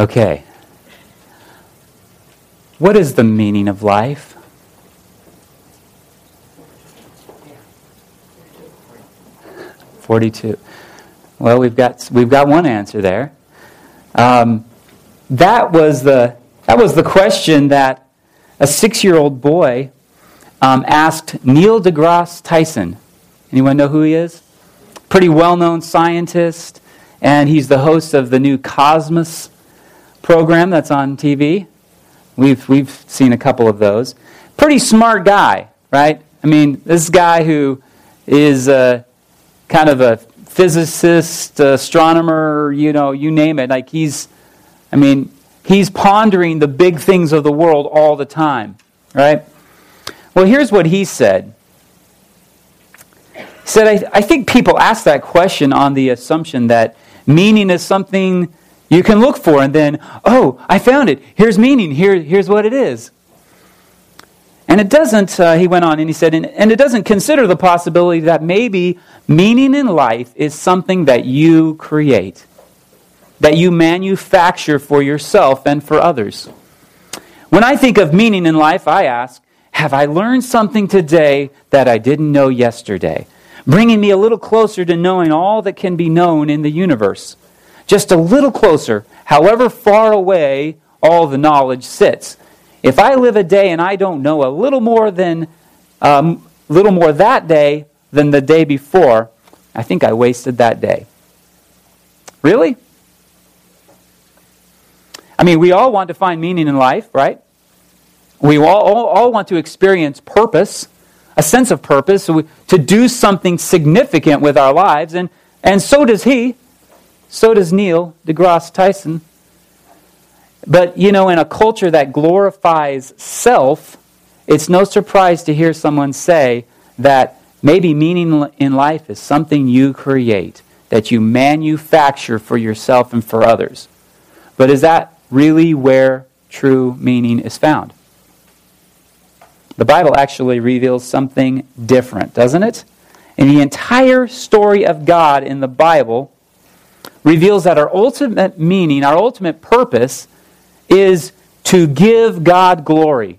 Okay. What is the meaning of life? Forty-two. Well, we've got we've got one answer there. Um, that was the that was the question that a six-year-old boy um, asked Neil deGrasse Tyson. Anyone know who he is? Pretty well-known scientist, and he's the host of the new Cosmos program that's on TV. We've, we've seen a couple of those. Pretty smart guy, right? I mean, this guy who is kind of a physicist, astronomer, you know, you name it. Like he's, I mean, he's pondering the big things of the world all the time, right? Well, here's what he said. He said, I, I think people ask that question on the assumption that meaning is something you can look for and then, oh, I found it. Here's meaning. Here, here's what it is. And it doesn't, uh, he went on and he said, and, and it doesn't consider the possibility that maybe meaning in life is something that you create, that you manufacture for yourself and for others. When I think of meaning in life, I ask, have I learned something today that I didn't know yesterday? Bringing me a little closer to knowing all that can be known in the universe just a little closer, however far away all the knowledge sits. If I live a day and I don't know a little more than um, little more that day than the day before, I think I wasted that day. Really? I mean, we all want to find meaning in life, right? We all, all, all want to experience purpose, a sense of purpose, to do something significant with our lives, and, and so does he. So does Neil deGrasse Tyson. But, you know, in a culture that glorifies self, it's no surprise to hear someone say that maybe meaning in life is something you create, that you manufacture for yourself and for others. But is that really where true meaning is found? The Bible actually reveals something different, doesn't it? In the entire story of God in the Bible, reveals that our ultimate meaning, our ultimate purpose, is to give God glory.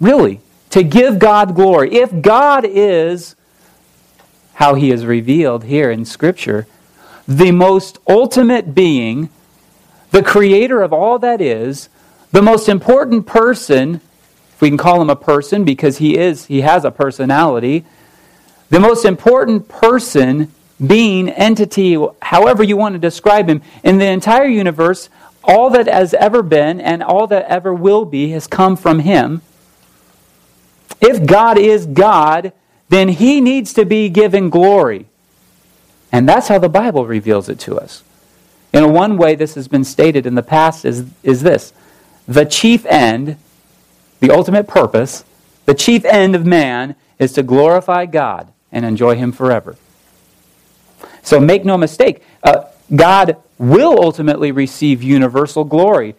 Really, to give God glory. If God is, how he is revealed here in Scripture, the most ultimate being, the creator of all that is, the most important person, if we can call him a person because he is, he has a personality, the most important person being, entity, however you want to describe him, in the entire universe, all that has ever been and all that ever will be has come from him. If God is God, then he needs to be given glory. And that's how the Bible reveals it to us. In one way, this has been stated in the past is, is this the chief end, the ultimate purpose, the chief end of man is to glorify God and enjoy him forever. So make no mistake, uh, God will ultimately receive universal glory.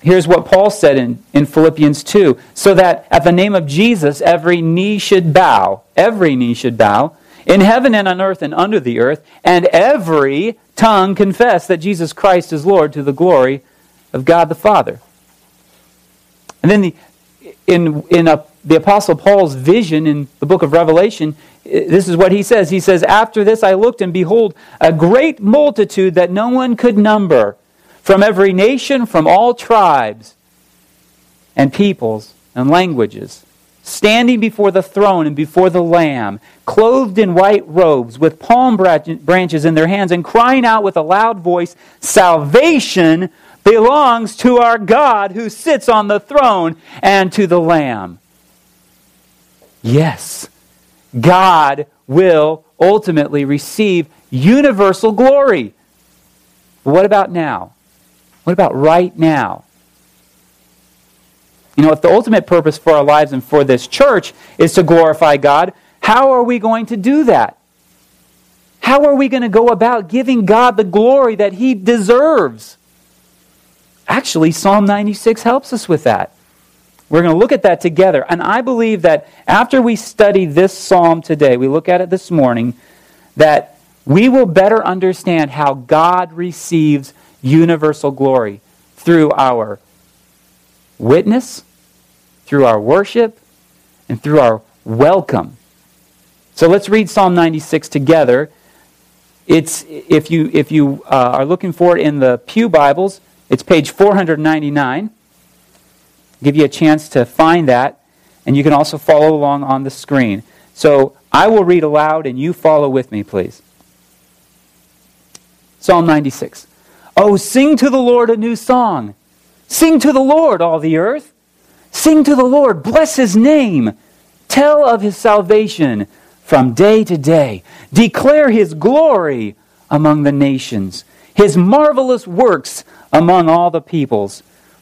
Here's what Paul said in, in Philippians 2 so that at the name of Jesus, every knee should bow, every knee should bow, in heaven and on earth and under the earth, and every tongue confess that Jesus Christ is Lord to the glory of God the Father. And then the, in, in a, the Apostle Paul's vision in the book of Revelation, this is what he says. He says, After this I looked, and behold, a great multitude that no one could number, from every nation, from all tribes and peoples and languages, standing before the throne and before the Lamb, clothed in white robes, with palm branches in their hands, and crying out with a loud voice, Salvation belongs to our God who sits on the throne and to the Lamb. Yes, God will ultimately receive universal glory. But what about now? What about right now? You know, if the ultimate purpose for our lives and for this church is to glorify God, how are we going to do that? How are we going to go about giving God the glory that He deserves? Actually, Psalm 96 helps us with that. We're going to look at that together. And I believe that after we study this psalm today, we look at it this morning, that we will better understand how God receives universal glory through our witness, through our worship, and through our welcome. So let's read Psalm 96 together. It's, if you, if you uh, are looking for it in the Pew Bibles, it's page 499. Give you a chance to find that, and you can also follow along on the screen. So I will read aloud, and you follow with me, please. Psalm 96. Oh, sing to the Lord a new song. Sing to the Lord, all the earth. Sing to the Lord, bless his name. Tell of his salvation from day to day. Declare his glory among the nations, his marvelous works among all the peoples.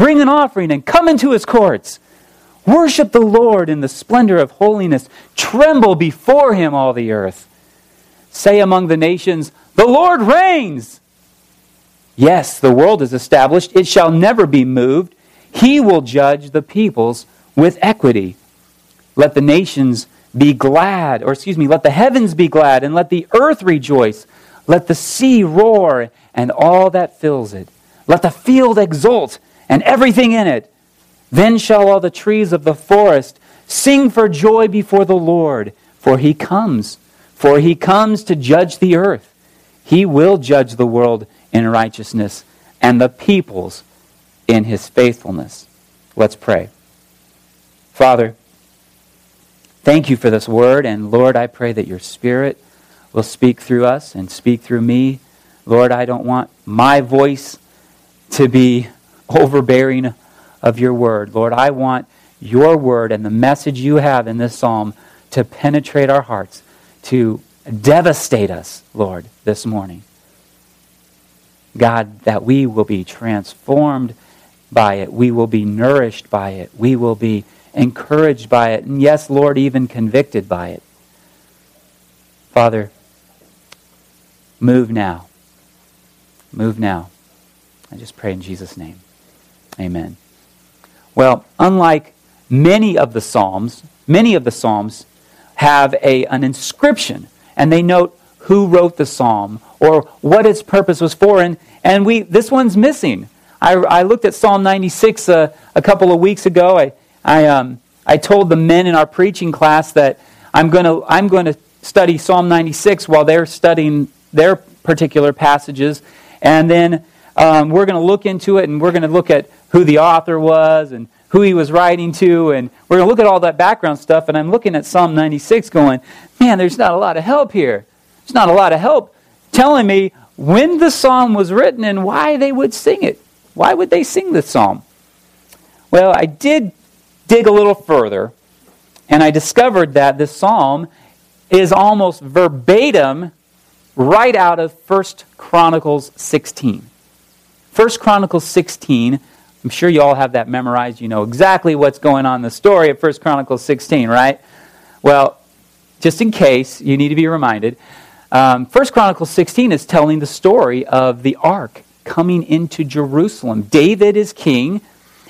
Bring an offering and come into his courts. Worship the Lord in the splendor of holiness. Tremble before him, all the earth. Say among the nations, The Lord reigns. Yes, the world is established. It shall never be moved. He will judge the peoples with equity. Let the nations be glad, or excuse me, let the heavens be glad, and let the earth rejoice. Let the sea roar, and all that fills it. Let the field exult, and everything in it. Then shall all the trees of the forest sing for joy before the Lord, for he comes. For he comes to judge the earth. He will judge the world in righteousness and the peoples in his faithfulness. Let's pray. Father, Thank you for this word, and Lord, I pray that your Spirit will speak through us and speak through me. Lord, I don't want my voice to be overbearing of your word. Lord, I want your word and the message you have in this psalm to penetrate our hearts, to devastate us, Lord, this morning. God, that we will be transformed by it. We will be nourished by it. We will be encouraged by it, and yes, Lord, even convicted by it. Father, move now. Move now. I just pray in Jesus' name. Amen. Well, unlike many of the Psalms, many of the Psalms have a, an inscription, and they note who wrote the psalm or what its purpose was for. And, and we, this one's missing. I, I looked at Psalm 96 uh, a couple of weeks ago. I, I, um, I told the men in our preaching class that I'm going to I'm going to study Psalm 96 while they're studying their particular passages, and then um, we're going to look into it and we're going to look at who the author was and who he was writing to, and we're going to look at all that background stuff. And I'm looking at Psalm 96, going, man, there's not a lot of help here. There's not a lot of help telling me when the psalm was written and why they would sing it. Why would they sing the psalm? Well, I did dig a little further, and I discovered that this psalm is almost verbatim right out of 1 Chronicles 16. 1 Chronicles 16, I'm sure you all have that memorized. You know exactly what's going on in the story of 1 Chronicles 16, right? Well, just in case, you need to be reminded. Um, 1 Chronicles 16 is telling the story of the ark coming into Jerusalem. David is king,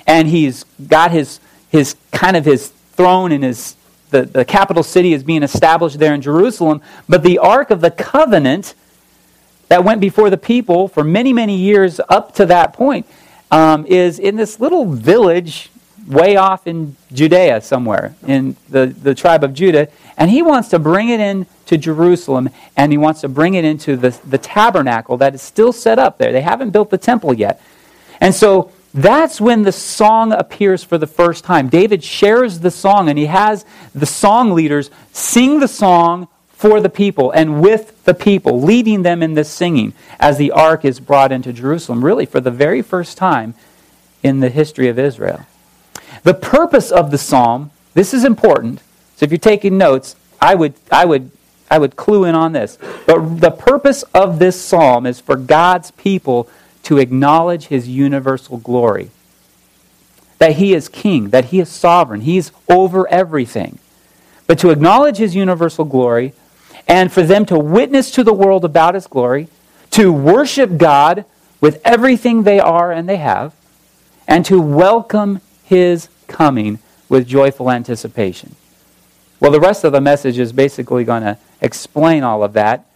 and he's got his his kind of his throne and his the, the capital city is being established there in Jerusalem. But the Ark of the Covenant that went before the people for many, many years up to that point um, is in this little village way off in Judea somewhere, in the, the tribe of Judah. And he wants to bring it in to Jerusalem, and he wants to bring it into the, the tabernacle that is still set up there. They haven't built the temple yet. And so that's when the song appears for the first time. David shares the song, and he has the song leaders sing the song for the people and with the people, leading them in this singing as the ark is brought into Jerusalem, really for the very first time in the history of Israel. The purpose of the psalm, this is important. So if you're taking notes, I would, I would, I would clue in on this. But the purpose of this psalm is for God's people to acknowledge his universal glory. That he is king, that he is sovereign, he's over everything. But to acknowledge his universal glory and for them to witness to the world about his glory, to worship God with everything they are and they have, and to welcome his coming with joyful anticipation. Well, the rest of the message is basically going to explain all of that,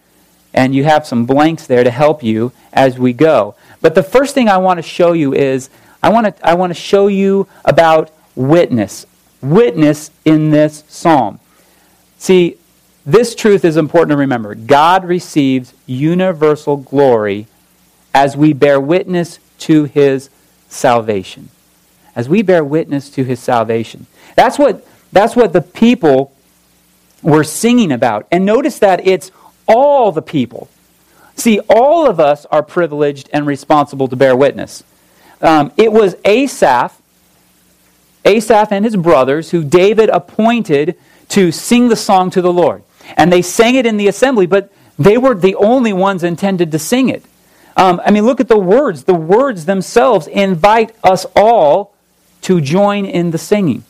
and you have some blanks there to help you as we go. But the first thing I want to show you is I want to, I want to show you about witness. Witness in this psalm. See, this truth is important to remember. God receives universal glory as we bear witness to his salvation. As we bear witness to his salvation. That's what, that's what the people were singing about. And notice that it's all the people. See, all of us are privileged and responsible to bear witness. Um, it was Asaph, Asaph and his brothers, who David appointed to sing the song to the Lord. And they sang it in the assembly, but they were the only ones intended to sing it. Um, I mean, look at the words. The words themselves invite us all to join in the singing.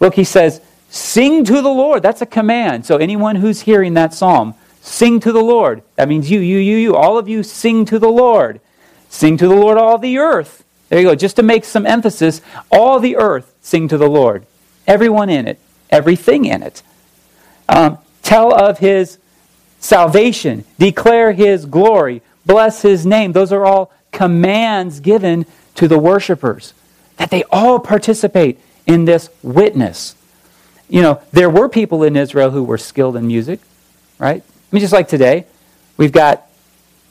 Look, he says, Sing to the Lord. That's a command. So, anyone who's hearing that psalm, sing to the Lord. That means you, you, you, you. All of you sing to the Lord. Sing to the Lord, all the earth. There you go. Just to make some emphasis, all the earth sing to the Lord. Everyone in it, everything in it. Um, tell of his salvation, declare his glory, bless his name. Those are all commands given to the worshipers that they all participate in this witness. You know, there were people in Israel who were skilled in music, right? I mean, just like today, we've got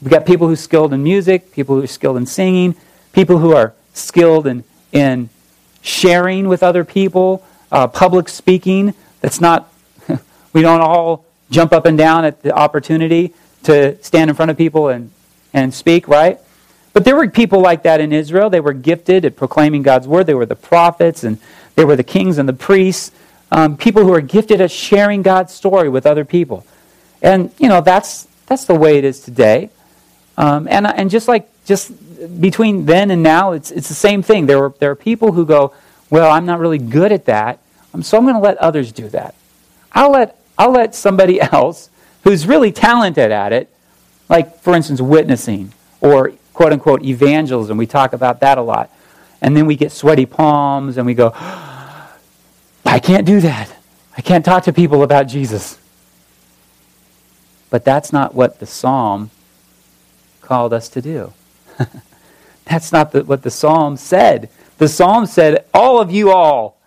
we've got people who are skilled in music, people who are skilled in singing, people who are skilled in in sharing with other people, uh, public speaking. That's not we don't all jump up and down at the opportunity to stand in front of people and and speak, right? But there were people like that in Israel. They were gifted at proclaiming God's word. They were the prophets and they were the kings and the priests, um, people who are gifted at sharing God's story with other people. And, you know, that's, that's the way it is today. Um, and, and just like, just between then and now, it's, it's the same thing. There, were, there are people who go, well, I'm not really good at that, um, so I'm going to let others do that. I'll let, I'll let somebody else who's really talented at it, like, for instance, witnessing or quote unquote evangelism. We talk about that a lot. And then we get sweaty palms and we go, I can't do that. I can't talk to people about Jesus. But that's not what the psalm called us to do. that's not the, what the psalm said. The psalm said, All of you all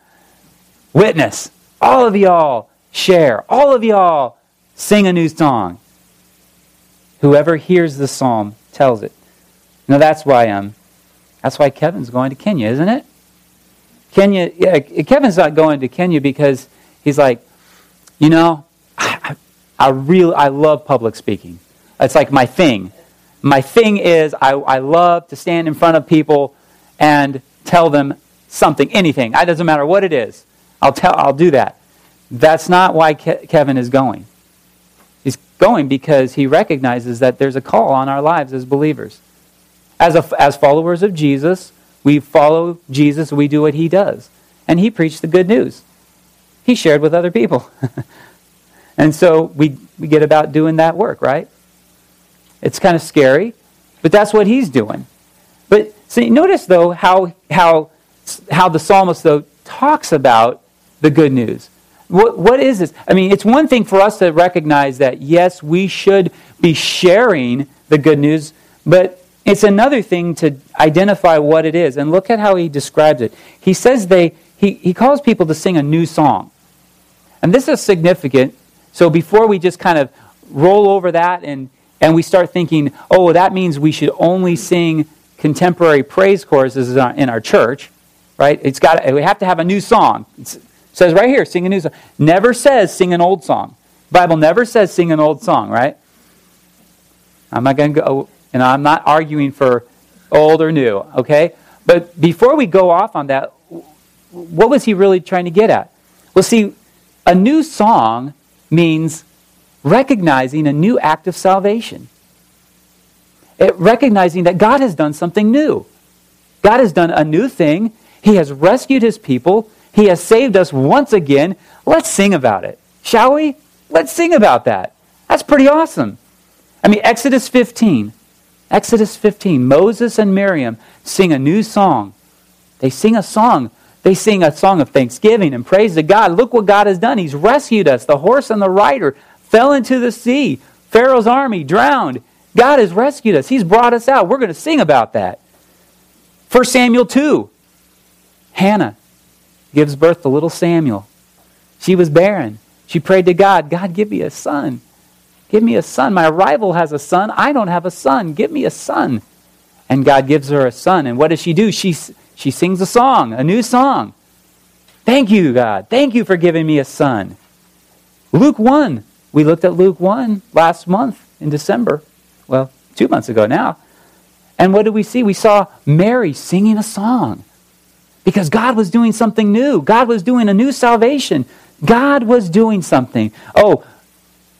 witness, all of y'all share, all of y'all sing a new song. Whoever hears the psalm tells it. Now that's why um, that's why Kevin's going to Kenya, isn't it? Kenya, yeah, Kevin's not going to Kenya because he's like, you know, I, I, I really, I love public speaking. It's like my thing. My thing is I, I love to stand in front of people and tell them something, anything. It doesn't matter what it is. I'll tell, I'll do that. That's not why Ke- Kevin is going. He's going because he recognizes that there's a call on our lives as believers. As, a, as followers of Jesus, we follow Jesus, we do what he does. And he preached the good news. He shared with other people. and so we, we get about doing that work, right? It's kind of scary, but that's what he's doing. But see, notice though how, how, how the psalmist though talks about the good news. What, what is this? I mean, it's one thing for us to recognize that, yes, we should be sharing the good news, but it's another thing to identify what it is. And look at how he describes it. He says they, he, he calls people to sing a new song. And this is significant. So before we just kind of roll over that and, and we start thinking, oh, that means we should only sing contemporary praise choruses in our, in our church, right? It's got we have to have a new song. It's, it says right here, sing a new song. Never says sing an old song. Bible never says sing an old song, right? I'm not going to go oh, and I'm not arguing for old or new, okay? But before we go off on that, what was he really trying to get at? Well, see, a new song means recognizing a new act of salvation. it, recognizing that God has done something new. God has done a new thing. He has rescued his people. He has saved us once again. Let's sing about it, shall we? Let's sing about that. That's pretty awesome. I mean, Exodus 15. Exodus 15. Moses and Miriam sing a new song. They sing a song. They sing a song of thanksgiving and praise to God. Look what God has done. He's rescued us. The horse and the rider fell into the sea. Pharaoh's army drowned. God has rescued us. He's brought us out. We're going to sing about that. 1 Samuel 2. Hannah gives birth to little Samuel. She was barren. She prayed to God, God, give me a son. Give me a son. My rival has a son. I don't have a son. Give me a son. And God gives her a son. And what does she do? She, she sings a song, a new song. Thank you, God. Thank you for giving me a son. Luke 1. We looked at Luke 1 last month in December. Well, two months ago now. And what did we see? We saw Mary singing a song because God was doing something new. God was doing a new salvation. God was doing something. Oh,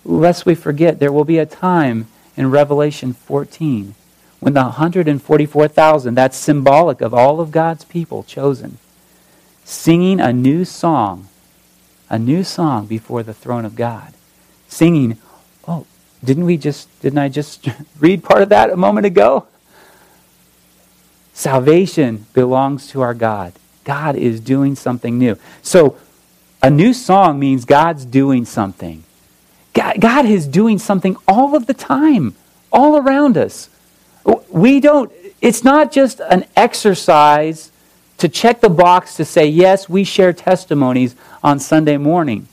lest we forget, there will be a time in Revelation 14 when the 144,000, that's symbolic of all of God's people chosen, singing a new song, a new song before the throne of God. Singing, oh, didn't we just, didn't I just read part of that a moment ago? Salvation belongs to our God. God is doing something new. So, a new song means God's doing something. God, God is doing something all of the time, all around us. We don't, it's not just an exercise to check the box to say, yes, we share testimonies on Sunday morning.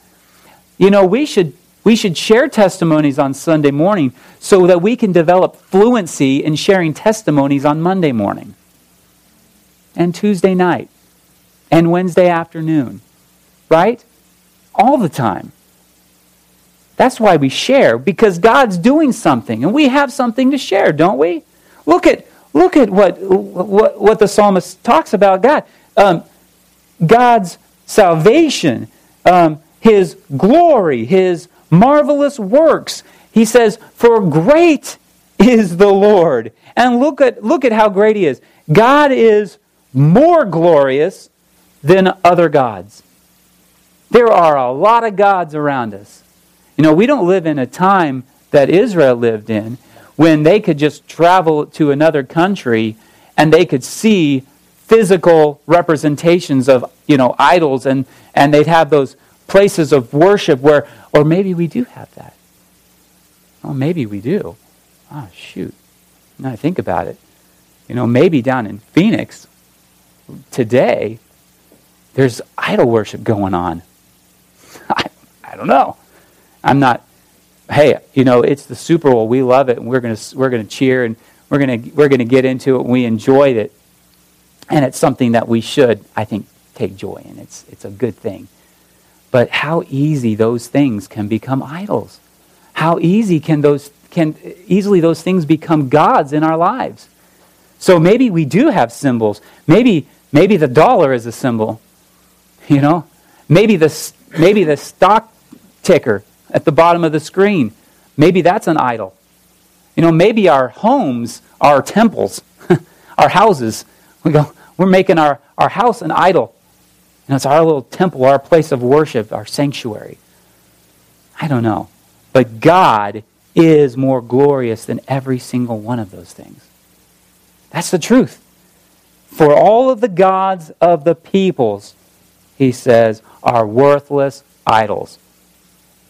You know, we should, we should share testimonies on Sunday morning so that we can develop fluency in sharing testimonies on Monday morning and Tuesday night and Wednesday afternoon, right? All the time. That's why we share, because God's doing something, and we have something to share, don't we? Look at, look at what, what, what the psalmist talks about God. Um, God's salvation, um, his glory, his marvelous works. He says, For great is the Lord. And look at, look at how great he is. God is more glorious than other gods. There are a lot of gods around us. You know, we don't live in a time that Israel lived in when they could just travel to another country and they could see physical representations of, you know, idols and, and they'd have those places of worship where, or maybe we do have that. Oh, maybe we do. Oh, shoot. Now I think about it. You know, maybe down in Phoenix, today, there's idol worship going on. I, I don't know. I'm not, hey, you know, it's the Super Bowl. We love it, and we're going we're to cheer, and we're going we're to get into it. And we enjoyed it, and it's something that we should, I think, take joy in. It's it's a good thing. But how easy those things can become idols. How easy can those can easily those things become gods in our lives. So maybe we do have symbols. Maybe Maybe the dollar is a symbol. You know? Maybe the, maybe the stock ticker at the bottom of the screen. Maybe that's an idol. You know, maybe our homes are temples, our houses. We go, we're making our, our house an idol. And it's our little temple, our place of worship, our sanctuary. I don't know. But God is more glorious than every single one of those things. That's the truth. For all of the gods of the peoples, he says, are worthless idols.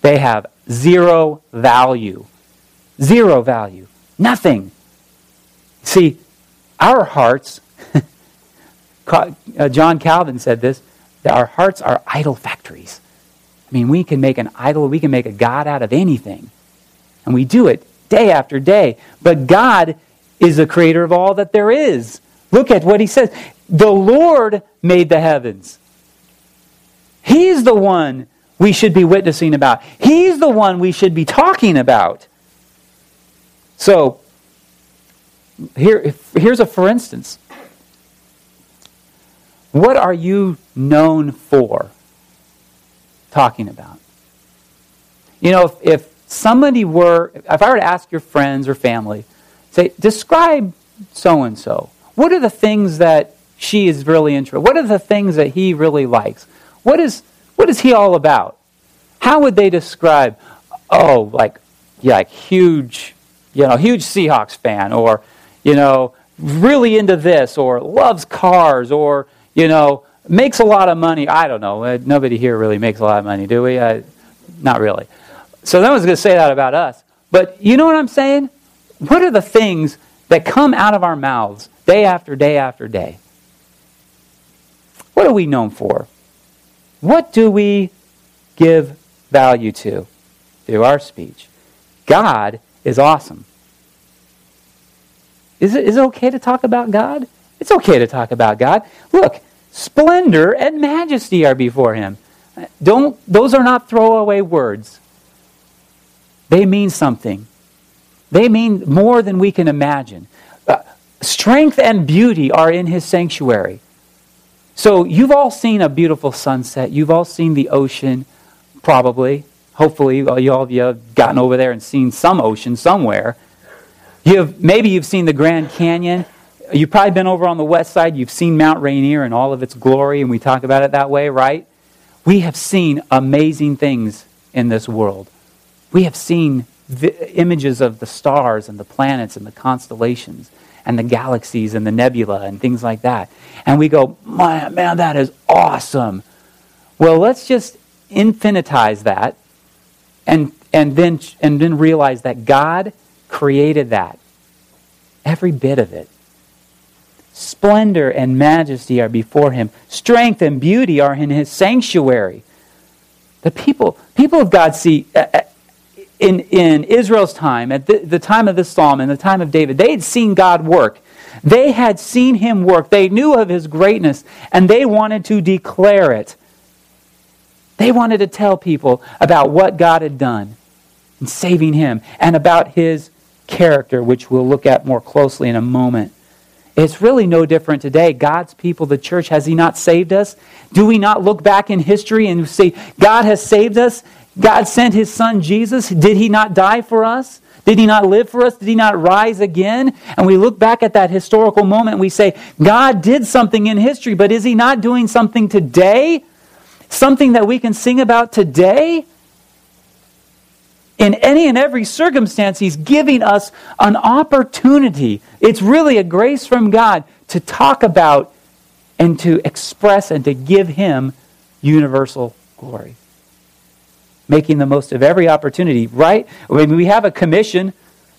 They have zero value. Zero value. Nothing. See, our hearts, uh, John Calvin said this, that our hearts are idol factories. I mean, we can make an idol, we can make a God out of anything. And we do it day after day. But God is the creator of all that there is. Look at what he says. The Lord made the heavens. He's the one we should be witnessing about. He's the one we should be talking about. So, here, here's a for instance. What are you known for talking about? You know, if, if somebody were, if I were to ask your friends or family, say, describe so and so. What are the things that she is really interested? What are the things that he really likes? What is what is he all about? How would they describe? Oh, like yeah, like huge, you know, huge Seahawks fan, or you know, really into this, or loves cars, or you know, makes a lot of money. I don't know. Uh, nobody here really makes a lot of money, do we? Uh, not really. So no one's going to say that about us. But you know what I'm saying? What are the things that come out of our mouths day after day after day? What are we known for? What do we give value to through our speech? God is awesome. Is it, is it okay to talk about God? It's okay to talk about God. Look, splendor and majesty are before him. Don't, those are not throwaway words. They mean something. They mean more than we can imagine. Uh, strength and beauty are in his sanctuary. So you've all seen a beautiful sunset. You've all seen the ocean, probably. Hopefully, you all of you have gotten over there and seen some ocean somewhere. You have, maybe you've seen the Grand Canyon. You've probably been over on the west side. You've seen Mount Rainier and all of its glory, and we talk about it that way, right? We have seen amazing things in this world. We have seen images of the stars and the planets and the constellations and the galaxies and the nebula and things like that. And we go, man, man that is awesome. Well, let's just infinitize that and, and, then, and then realize that God created that. Every bit of it. Splendor and majesty are before him. Strength and beauty are in his sanctuary. The people, people of God see, uh, uh, in, in Israel's time, at the, the time of this psalm, in the time of David, they had seen God work. They had seen him work. They knew of his greatness, and they wanted to declare it. They wanted to tell people about what God had done in saving him and about his character, which we'll look at more closely in a moment. It's really no different today. God's people, the church, has He not saved us? Do we not look back in history and say, God has saved us? God sent His Son Jesus. Did He not die for us? Did He not live for us? Did He not rise again? And we look back at that historical moment we say, God did something in history, but is He not doing something today? Something that we can sing about today? in any and every circumstance, He's giving us an opportunity. It's really a grace from God to talk about and to express and to give Him universal glory. Making the most of every opportunity, right? I mean, we have a commission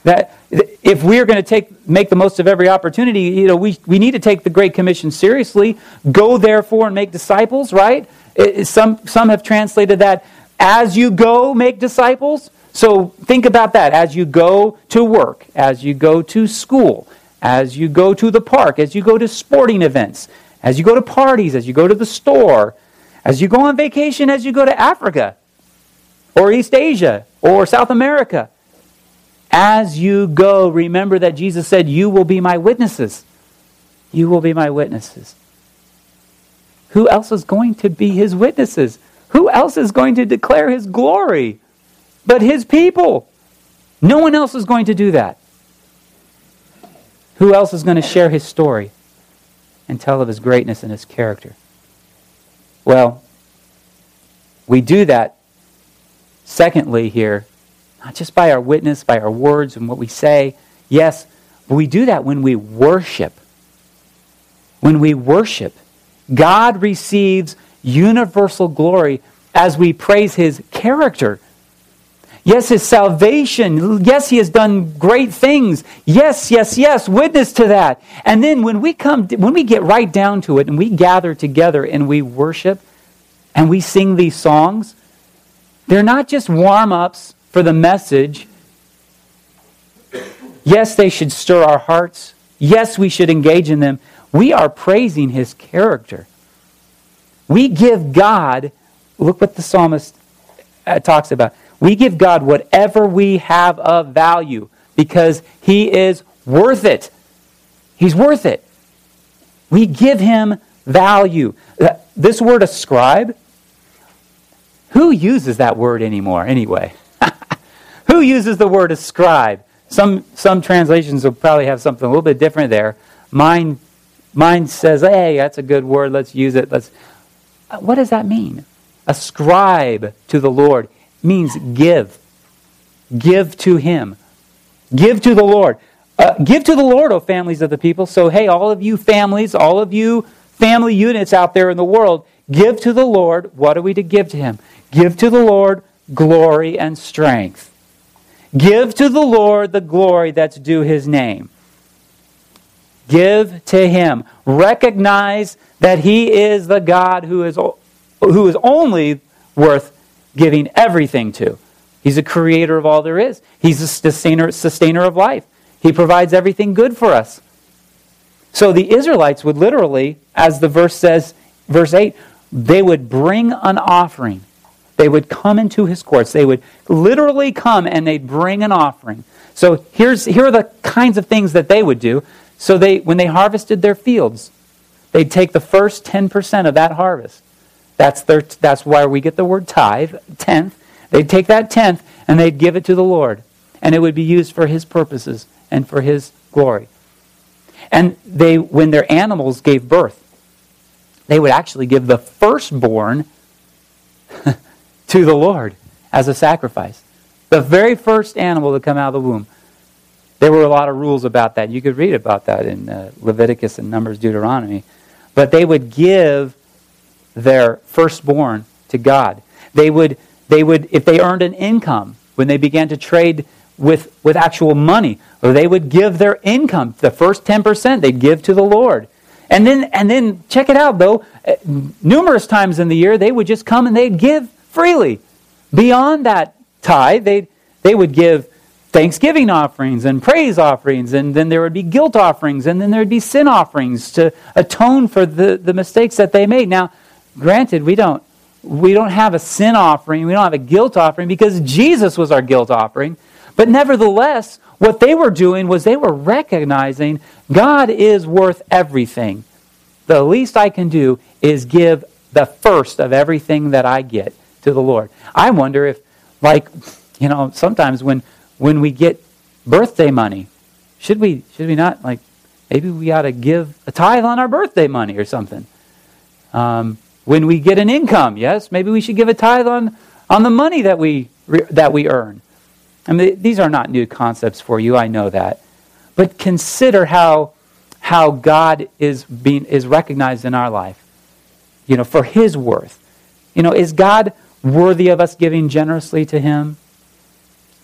that if we're going to take, make the most of every opportunity, you know, we, we need to take the Great Commission seriously. Go, therefore, and make disciples, right? It, some, some have translated that as you go, make disciples. So think about that as you go to work, as you go to school, as you go to the park, as you go to sporting events, as you go to parties, as you go to the store, as you go on vacation, as you go to Africa or East Asia or South America. As you go, remember that Jesus said, You will be my witnesses. You will be my witnesses. Who else is going to be his witnesses? Who else is going to declare his glory? but his people. No one else is going to do that. Who else is going to share his story and tell of his greatness and his character? Well, we do that, secondly, here, not just by our witness, by our words and what we say. Yes, but we do that when we worship. When we worship, God receives universal glory as we praise his character Yes, his salvation. Yes, he has done great things. Yes, yes, yes. Witness to that. And then when we come, when we get right down to it and we gather together and we worship and we sing these songs, they're not just warm ups for the message. Yes, they should stir our hearts. Yes, we should engage in them. We are praising his character. We give God, look what the psalmist uh, talks about. We give God whatever we have of value because He is worth it. He's worth it. We give Him value. Uh, this word ascribe, who uses that word anymore anyway? who uses the word ascribe? Some, some translations will probably have something a little bit different there. Mine, mine says, hey, that's a good word. Let's use it. Let's. What does that mean? Ascribe to the Lord means give. Give to Him. Give to the Lord. Uh, give to the Lord, O families of the people. So, hey, all of you families, all of you family units out there in the world, give to the Lord. What are we to give to Him? Give to the Lord glory and strength. Give to the Lord the glory that's due His name. Give to Him. Recognize that He is the God who is, who is only worth giving everything to. He's a creator of all there is. He's a sustainer, sustainer of life. He provides everything good for us. So the Israelites would literally, as the verse says, verse 8, they would bring an offering. They would come into his courts. They would literally come and they'd bring an offering. So here's, here are the kinds of things that they would do. So they, when they harvested their fields, they'd take the first 10% of that harvest. That's, their, that's why we get the word tithe, tenth. They'd take that tenth and they'd give it to the Lord. And it would be used for his purposes and for his glory. And they, when their animals gave birth, they would actually give the firstborn to the Lord as a sacrifice. The very first animal to come out of the womb. There were a lot of rules about that. You could read about that in uh, Leviticus and Numbers, Deuteronomy. But they would give their firstborn to God. They would, they would, if they earned an income, when they began to trade with, with actual money. Or they would give their income, the first 10%, they'd give to the Lord. And then, and then check it out though, uh, numerous times in the year, they would just come and they'd give freely. Beyond that tithe, they they would give thanksgiving offerings and praise offerings, and then there would be guilt offerings, and then there would be sin offerings to atone for the, the mistakes that they made. Now, granted, we don't we don't have a sin offering, we don't have a guilt offering because Jesus was our guilt offering. But nevertheless, what they were doing was they were recognizing God is worth everything. The least I can do is give the first of everything that I get to the Lord. I wonder if, like, you know, sometimes when when we get birthday money, should we should we not like maybe we ought to give a tithe on our birthday money or something? Um, when we get an income, yes, maybe we should give a tithe on on the money that we that we earn. I mean, these are not new concepts for you. I know that. But consider how, how God is, being, is recognized in our life, you know, for his worth. You know, is God worthy of us giving generously to him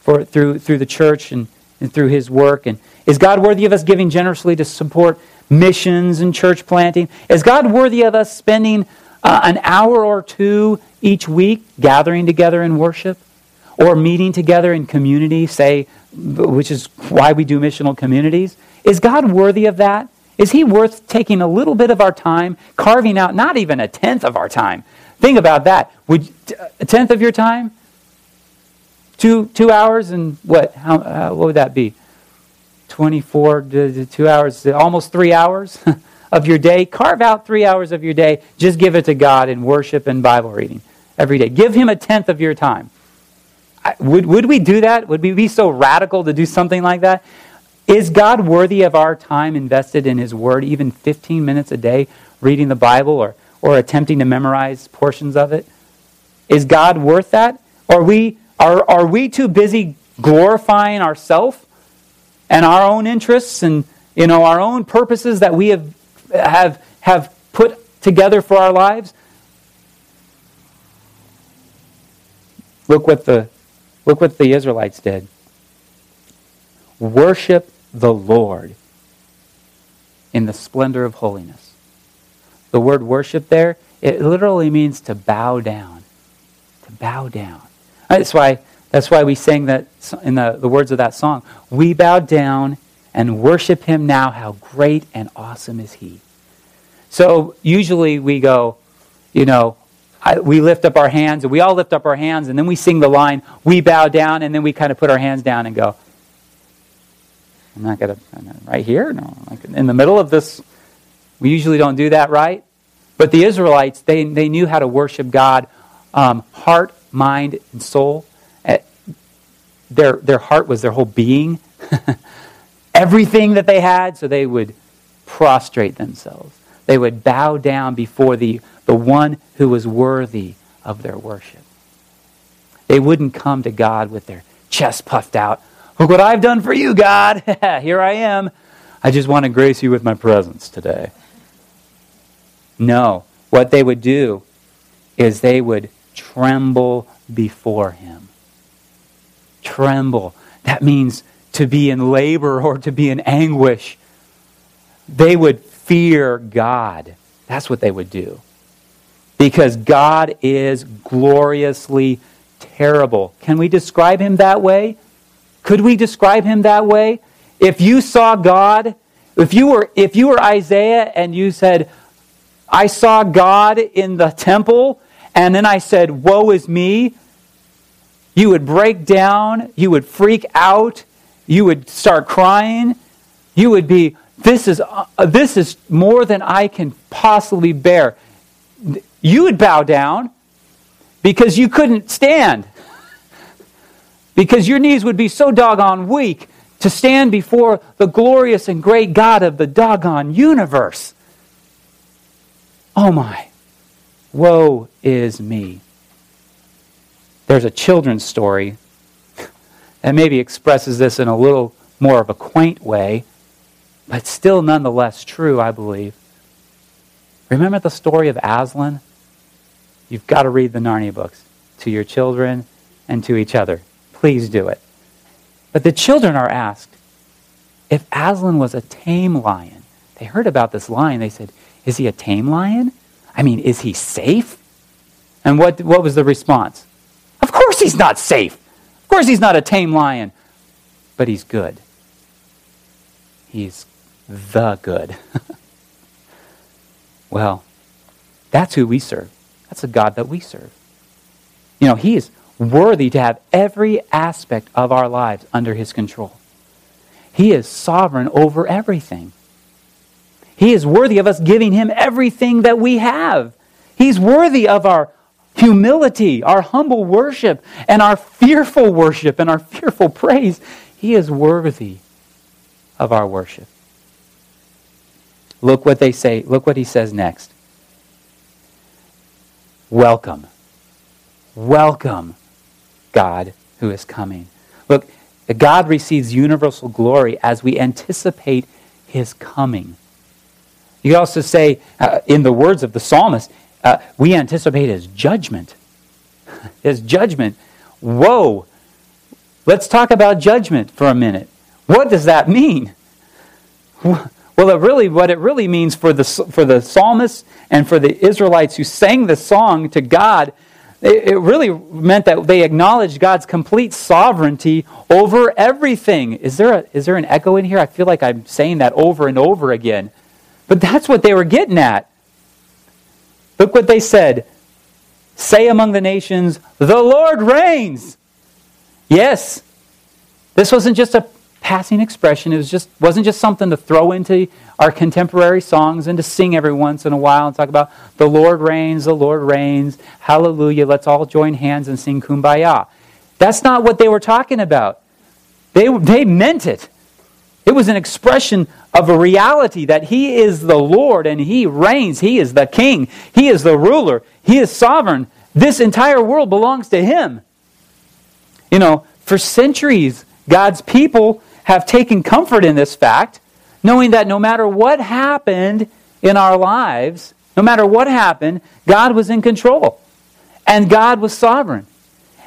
for, through, through the church and, and through his work? And is God worthy of us giving generously to support missions and church planting? Is God worthy of us spending uh, an hour or two each week gathering together in worship? or meeting together in community, say, which is why we do missional communities. Is God worthy of that? Is He worth taking a little bit of our time, carving out not even a tenth of our time? Think about that. Would a tenth of your time? Two two hours and what? How, uh, what would that be? Twenty-four to two hours, almost three hours of your day. Carve out three hours of your day. Just give it to God in worship and Bible reading every day. Give Him a tenth of your time would, would we do that? Would we be so radical to do something like that? Is God worthy of our time invested in His Word, even 15 minutes a day reading the Bible or, or attempting to memorize portions of it? Is God worth that? Are we, are, are we too busy glorifying ourselves and our own interests and you know, our own purposes that we have, have, have put together for our lives? Look what the Look what the Israelites did. Worship the Lord in the splendor of holiness. The word worship there, it literally means to bow down. To bow down. That's why, that's why we sang that in the, the words of that song. We bow down and worship him now. How great and awesome is he. So usually we go, you know, I, we lift up our hands, and we all lift up our hands, and then we sing the line, we bow down, and then we kind of put our hands down and go, I'm not going to, right here? No. Like in the middle of this, we usually don't do that, right? But the Israelites, they, they knew how to worship God um, heart, mind, and soul. Eh, their, their heart was their whole being. everything that they had, so they would prostrate themselves. They would bow down before the, the one who was worthy of their worship. They wouldn't come to God with their chest puffed out. Look what I've done for you, God. Here I am. I just want to grace you with my presence today. No. What they would do is they would tremble before him. Tremble. That means to be in labor or to be in anguish. They would fear God. That's what they would do. Because God is gloriously terrible. Can we describe him that way? Could we describe him that way? If you saw God, if you were if you were Isaiah and you said, I saw God in the temple, and then I said, Woe is me, you would break down, you would freak out, you would start crying, you would be, This is, uh, this is more than I can possibly bear. You would bow down because you couldn't stand. Because your knees would be so doggone weak to stand before the glorious and great God of the doggone universe. Oh my, woe is me. There's a children's story that maybe expresses this in a little more of a quaint way, but still nonetheless true, I believe. Remember the story of Aslan? You've got to read the Narnia books to your children and to each other. Please do it. But the children are asked if Aslan was a tame lion. They heard about this lion. They said, Is he a tame lion? I mean, is he safe? And what, what was the response? Of course he's not safe. Of course he's not a tame lion. But he's good. He's the good. well, that's who we serve. That's the God that we serve. You know, He is worthy to have every aspect of our lives under His control. He is sovereign over everything. He is worthy of us giving Him everything that we have. He's worthy of our humility, our humble worship, and our fearful worship and our fearful praise. He is worthy of our worship. Look what they say. Look what he says next. Welcome. Welcome, God who is coming. Look, God receives universal glory as we anticipate his coming. You could also say, uh, in the words of the psalmist, uh, we anticipate his judgment. his judgment. Whoa. Let's talk about judgment for a minute. What does that mean? Well, it really, what it really means for the, for the psalmist and for the Israelites who sang the song to God, it, it really meant that they acknowledged God's complete sovereignty over everything. Is there, a, is there an echo in here? I feel like I'm saying that over and over again. But that's what they were getting at. Look what they said. Say among the nations, the Lord reigns. Yes. This wasn't just a passing expression. It was just, wasn't just something to throw into our contemporary songs and to sing every once in a while and talk about the Lord reigns, the Lord reigns, hallelujah, let's all join hands and sing kumbaya. That's not what they were talking about. They, they meant it. It was an expression of a reality that He is the Lord and He reigns. He is the King. He is the ruler. He is sovereign. This entire world belongs to Him. You know, for centuries, God's people have taken comfort in this fact, knowing that no matter what happened in our lives, no matter what happened, God was in control. And God was sovereign.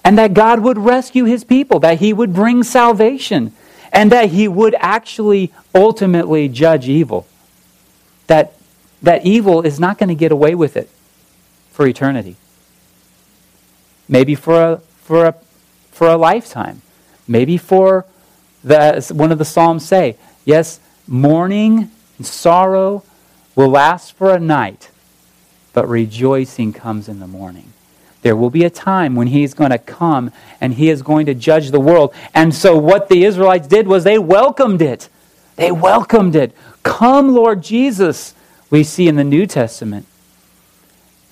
And that God would rescue his people, that he would bring salvation, and that he would actually ultimately judge evil. That, that evil is not going to get away with it for eternity. Maybe for a, for a, for a lifetime. Maybe for the, one of the Psalms say, yes, mourning and sorrow will last for a night, but rejoicing comes in the morning. There will be a time when he's going to come and he is going to judge the world. And so, what the Israelites did was they welcomed it. They welcomed it. Come, Lord Jesus, we see in the New Testament.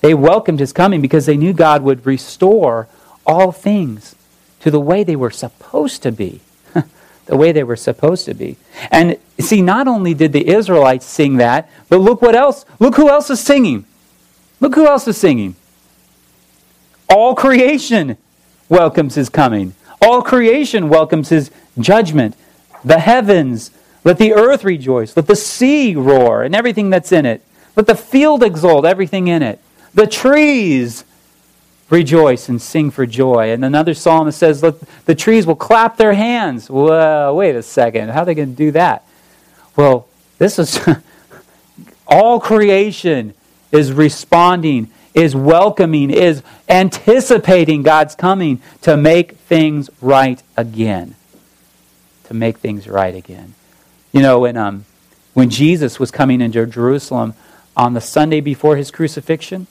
They welcomed his coming because they knew God would restore all things to the way they were supposed to be. the way they were supposed to be. And see, not only did the Israelites sing that, but look what else. Look who else is singing. Look who else is singing. All creation welcomes his coming. All creation welcomes his judgment. The heavens, let the earth rejoice. Let the sea roar and everything that's in it. Let the field exult, everything in it. The trees rejoice and sing for joy. And another psalmist says, Let the trees will clap their hands. Well, wait a second. How are they going to do that? Well, this is all creation is responding is welcoming, is anticipating God's coming to make things right again. To make things right again. You know, when, um, when Jesus was coming into Jerusalem on the Sunday before his crucifixion,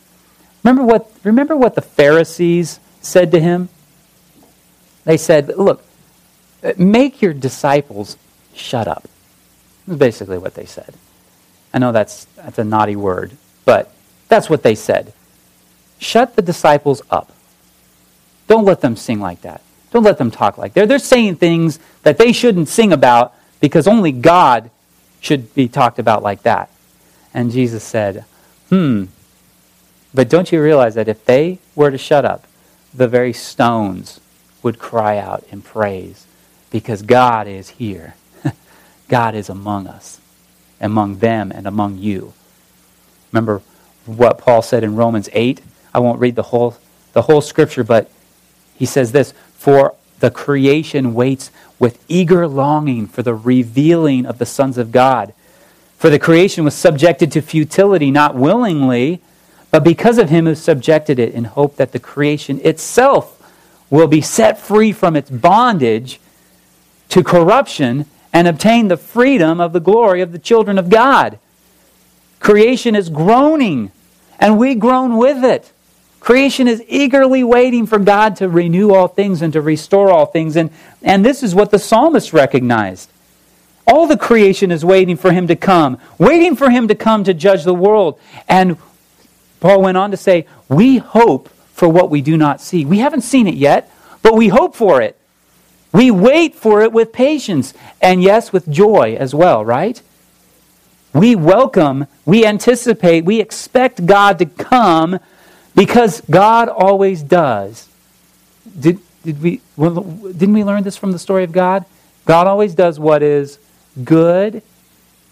remember what, remember what the Pharisees said to him? They said, Look, make your disciples shut up. That's basically what they said. I know that's, that's a naughty word, but that's what they said. Shut the disciples up. Don't let them sing like that. Don't let them talk like that. They're saying things that they shouldn't sing about because only God should be talked about like that. And Jesus said, Hmm, but don't you realize that if they were to shut up, the very stones would cry out in praise because God is here. God is among us, among them, and among you. Remember what Paul said in Romans 8? I won't read the whole, the whole scripture, but he says this For the creation waits with eager longing for the revealing of the sons of God. For the creation was subjected to futility, not willingly, but because of him who subjected it, in hope that the creation itself will be set free from its bondage to corruption and obtain the freedom of the glory of the children of God. Creation is groaning, and we groan with it. Creation is eagerly waiting for God to renew all things and to restore all things. And, and this is what the psalmist recognized. All the creation is waiting for him to come, waiting for him to come to judge the world. And Paul went on to say, We hope for what we do not see. We haven't seen it yet, but we hope for it. We wait for it with patience and, yes, with joy as well, right? We welcome, we anticipate, we expect God to come because God always does. Did, did we, didn't we learn this from the story of God? God always does what is good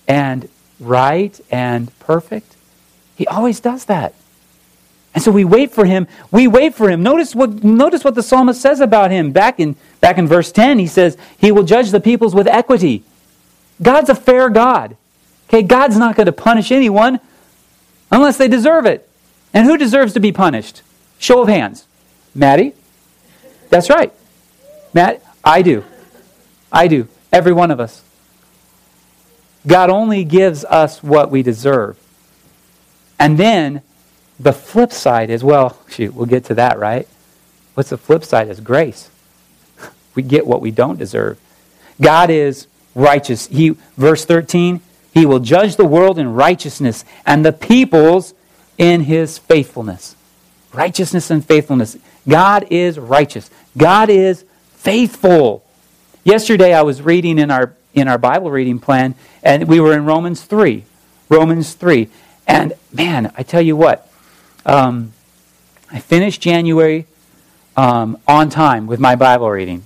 and right and perfect. He always does that. And so we wait for him. We wait for him. Notice what, notice what the psalmist says about him. Back in, back in verse 10, he says, He will judge the peoples with equity. God's a fair God. Okay, God's not going to punish anyone unless they deserve it. And who deserves to be punished? Show of hands. Maddie? That's right. Matt, I do. I do. Every one of us. God only gives us what we deserve. And then the flip side is, well, shoot, we'll get to that, right? What's the flip side is grace. We get what we don't deserve. God is righteous. He verse 13, he will judge the world in righteousness and the peoples in his faithfulness. Righteousness and faithfulness. God is righteous. God is faithful. Yesterday I was reading in our in our Bible reading plan and we were in Romans 3. Romans 3. And man, I tell you what, um, I finished January um, on time with my Bible reading,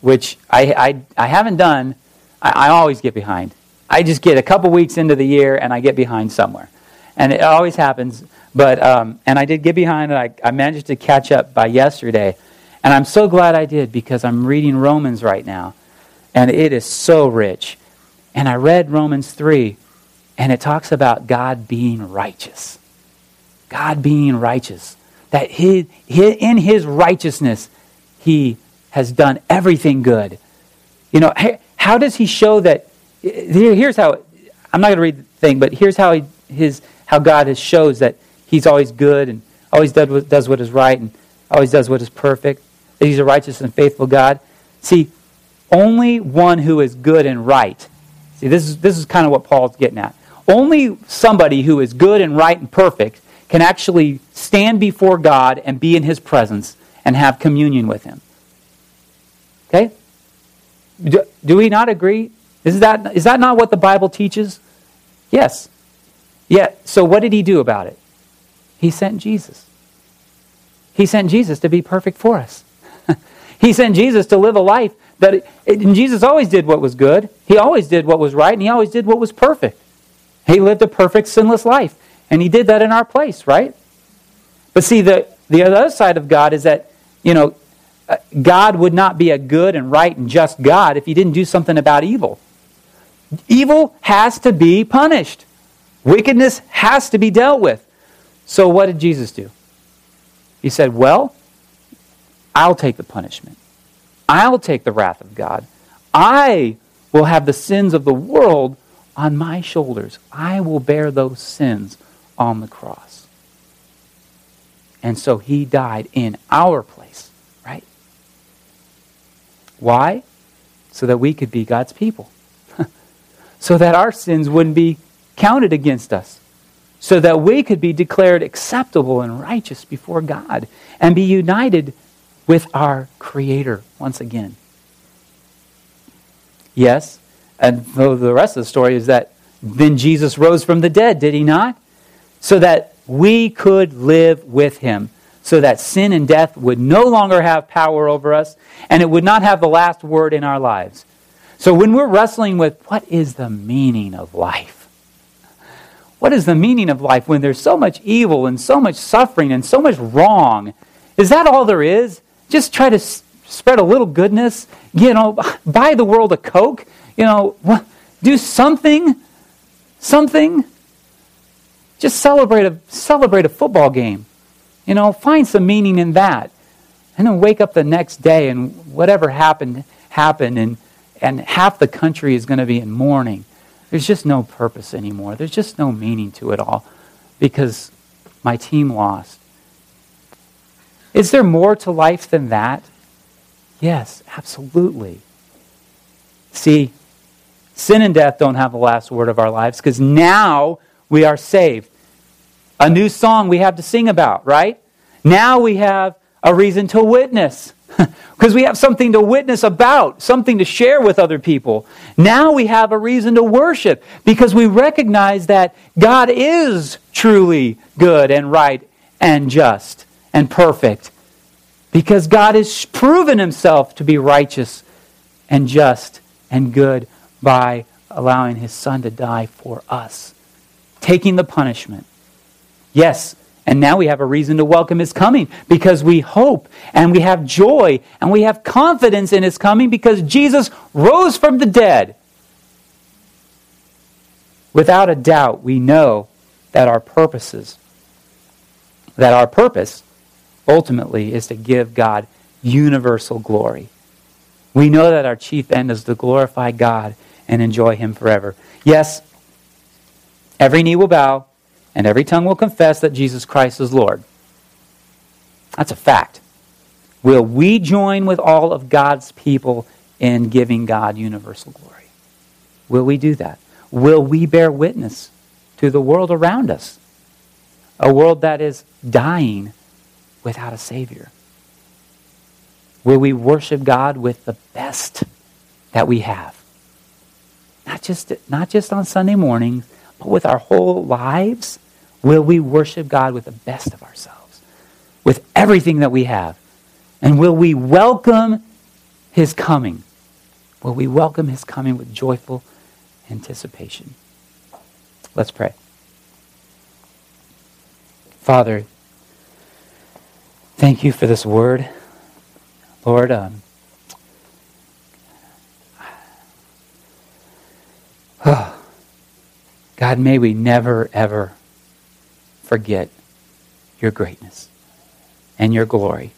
which I, I, I haven't done. I, I always get behind. I just get a couple weeks into the year and I get behind somewhere and it always happens. But um, and I did get behind, and I, I managed to catch up by yesterday, and I'm so glad I did because I'm reading Romans right now, and it is so rich. And I read Romans three, and it talks about God being righteous, God being righteous. That he, in His righteousness, He has done everything good. You know, how does He show that? Here's how. I'm not going to read the thing, but here's how he, his how God has shows that He's always good and always does what is right and always does what is perfect. That He's a righteous and faithful God. See, only one who is good and right. See, this is, this is kind of what Paul's getting at. Only somebody who is good and right and perfect can actually stand before God and be in His presence and have communion with Him. Okay? Do, do we not agree? Is that, is that not what the Bible teaches? Yes. Yeah, so what did he do about it? He sent Jesus. He sent Jesus to be perfect for us. he sent Jesus to live a life that, it, and Jesus always did what was good. He always did what was right, and he always did what was perfect. He lived a perfect, sinless life. And he did that in our place, right? But see, the, the other side of God is that, you know, uh, God would not be a good and right and just God if he didn't do something about evil. Evil has to be punished. Wickedness has to be dealt with. So what did Jesus do? He said, Well, I'll take the punishment. I'll take the wrath of God. I will have the sins of the world on my shoulders. I will bear those sins on the cross. And so he died in our place, right? Why? So that we could be God's people. so that our sins wouldn't be counted against us. So that we could be declared acceptable and righteous before God and be united with our Creator once again. Yes, and the rest of the story is that then Jesus rose from the dead, did he not? So that we could live with him. So that sin and death would no longer have power over us, and it would not have the last word in our lives. So when we're wrestling with what is the meaning of life? What is the meaning of life when there's so much evil and so much suffering and so much wrong? Is that all there is? Just try to spread a little goodness, you know, buy the world a Coke, you know, do something, something. Just celebrate a, celebrate a football game. You know, find some meaning in that. And then wake up the next day and whatever happened, happened, and, and half the country is going to be in mourning. There's just no purpose anymore. There's just no meaning to it all because my team lost. Is there more to life than that? Yes, absolutely. See, sin and death don't have the last word of our lives because now we are saved. A new song we have to sing about, right? Now we have a reason to witness because we have something to witness about, something to share with other people. Now we have a reason to worship because we recognize that God is truly good and right and just and perfect because God has proven himself to be righteous and just and good by allowing his son to die for us, taking the punishment. Yes, and now we have a reason to welcome his coming because we hope and we have joy and we have confidence in his coming because Jesus rose from the dead. Without a doubt, we know that our purposes, that our purpose ultimately is to give God universal glory. We know that our chief end is to glorify God and enjoy Him forever. Yes, every knee will bow and every tongue will confess that Jesus Christ is Lord. That's a fact. Will we join with all of God's people in giving God universal glory? Will we do that? Will we bear witness to the world around us? A world that is dying without a Savior? Will we worship God with the best that we have? Not just, not just on Sunday mornings, but with our whole lives. Will we worship God with the best of ourselves? With everything that we have? And will we welcome His coming? Will we welcome His coming with joyful anticipation? Let's pray. Father, Thank you for this word. Lord, um, God, may we never, ever forget your greatness and your glory.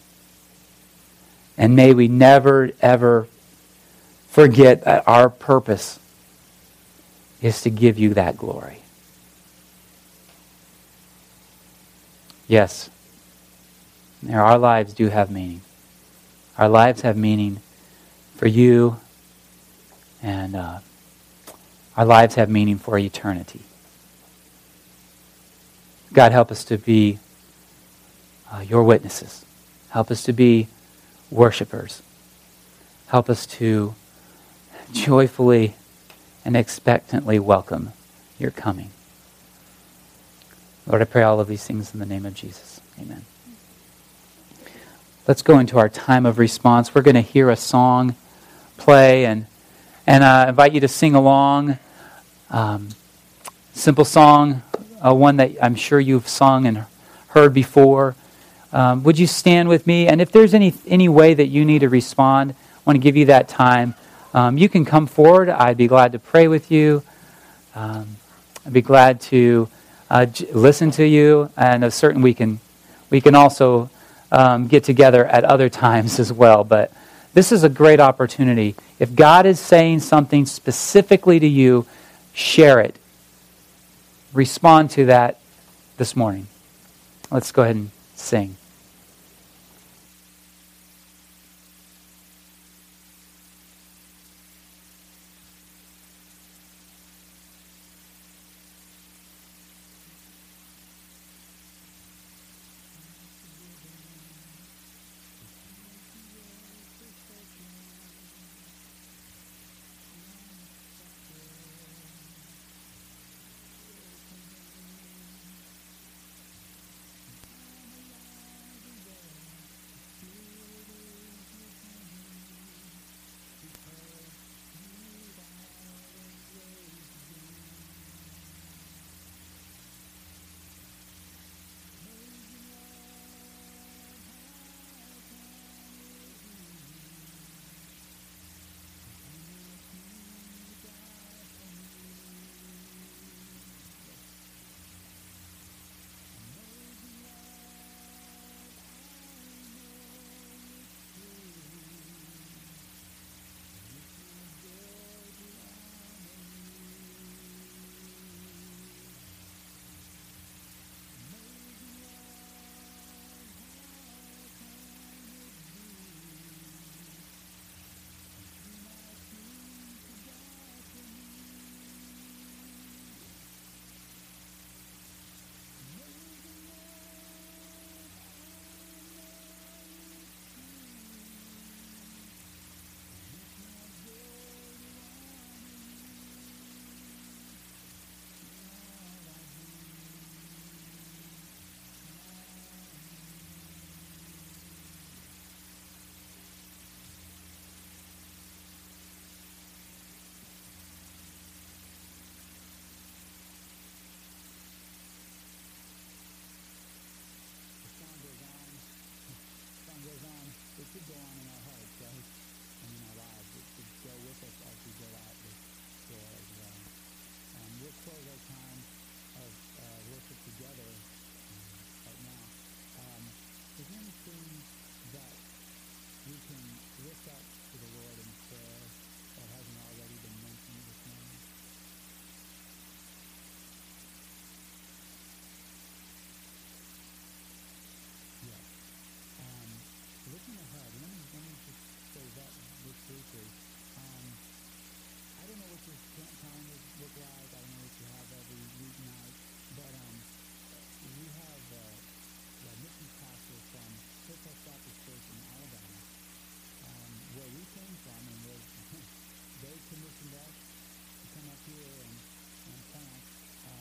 And may we never, ever forget that our purpose is to give you that glory. Yes. Our lives do have meaning. Our lives have meaning for you, and uh, our lives have meaning for eternity. God, help us to be uh, your witnesses. Help us to be worshipers. Help us to joyfully and expectantly welcome your coming. Lord, I pray all of these things in the name of Jesus. Amen. Let's go into our time of response. We're going to hear a song play and and I uh, invite you to sing along. Um, simple song, uh, one that I'm sure you've sung and heard before. Um, would you stand with me? And if there's any any way that you need to respond, I want to give you that time. Um, you can come forward. I'd be glad to pray with you. Um, I'd be glad to uh, j- listen to you, and a certain we can we can also um, get together at other times as well. But this is a great opportunity. If God is saying something specifically to you, share it. Respond to that this morning. Let's go ahead and sing.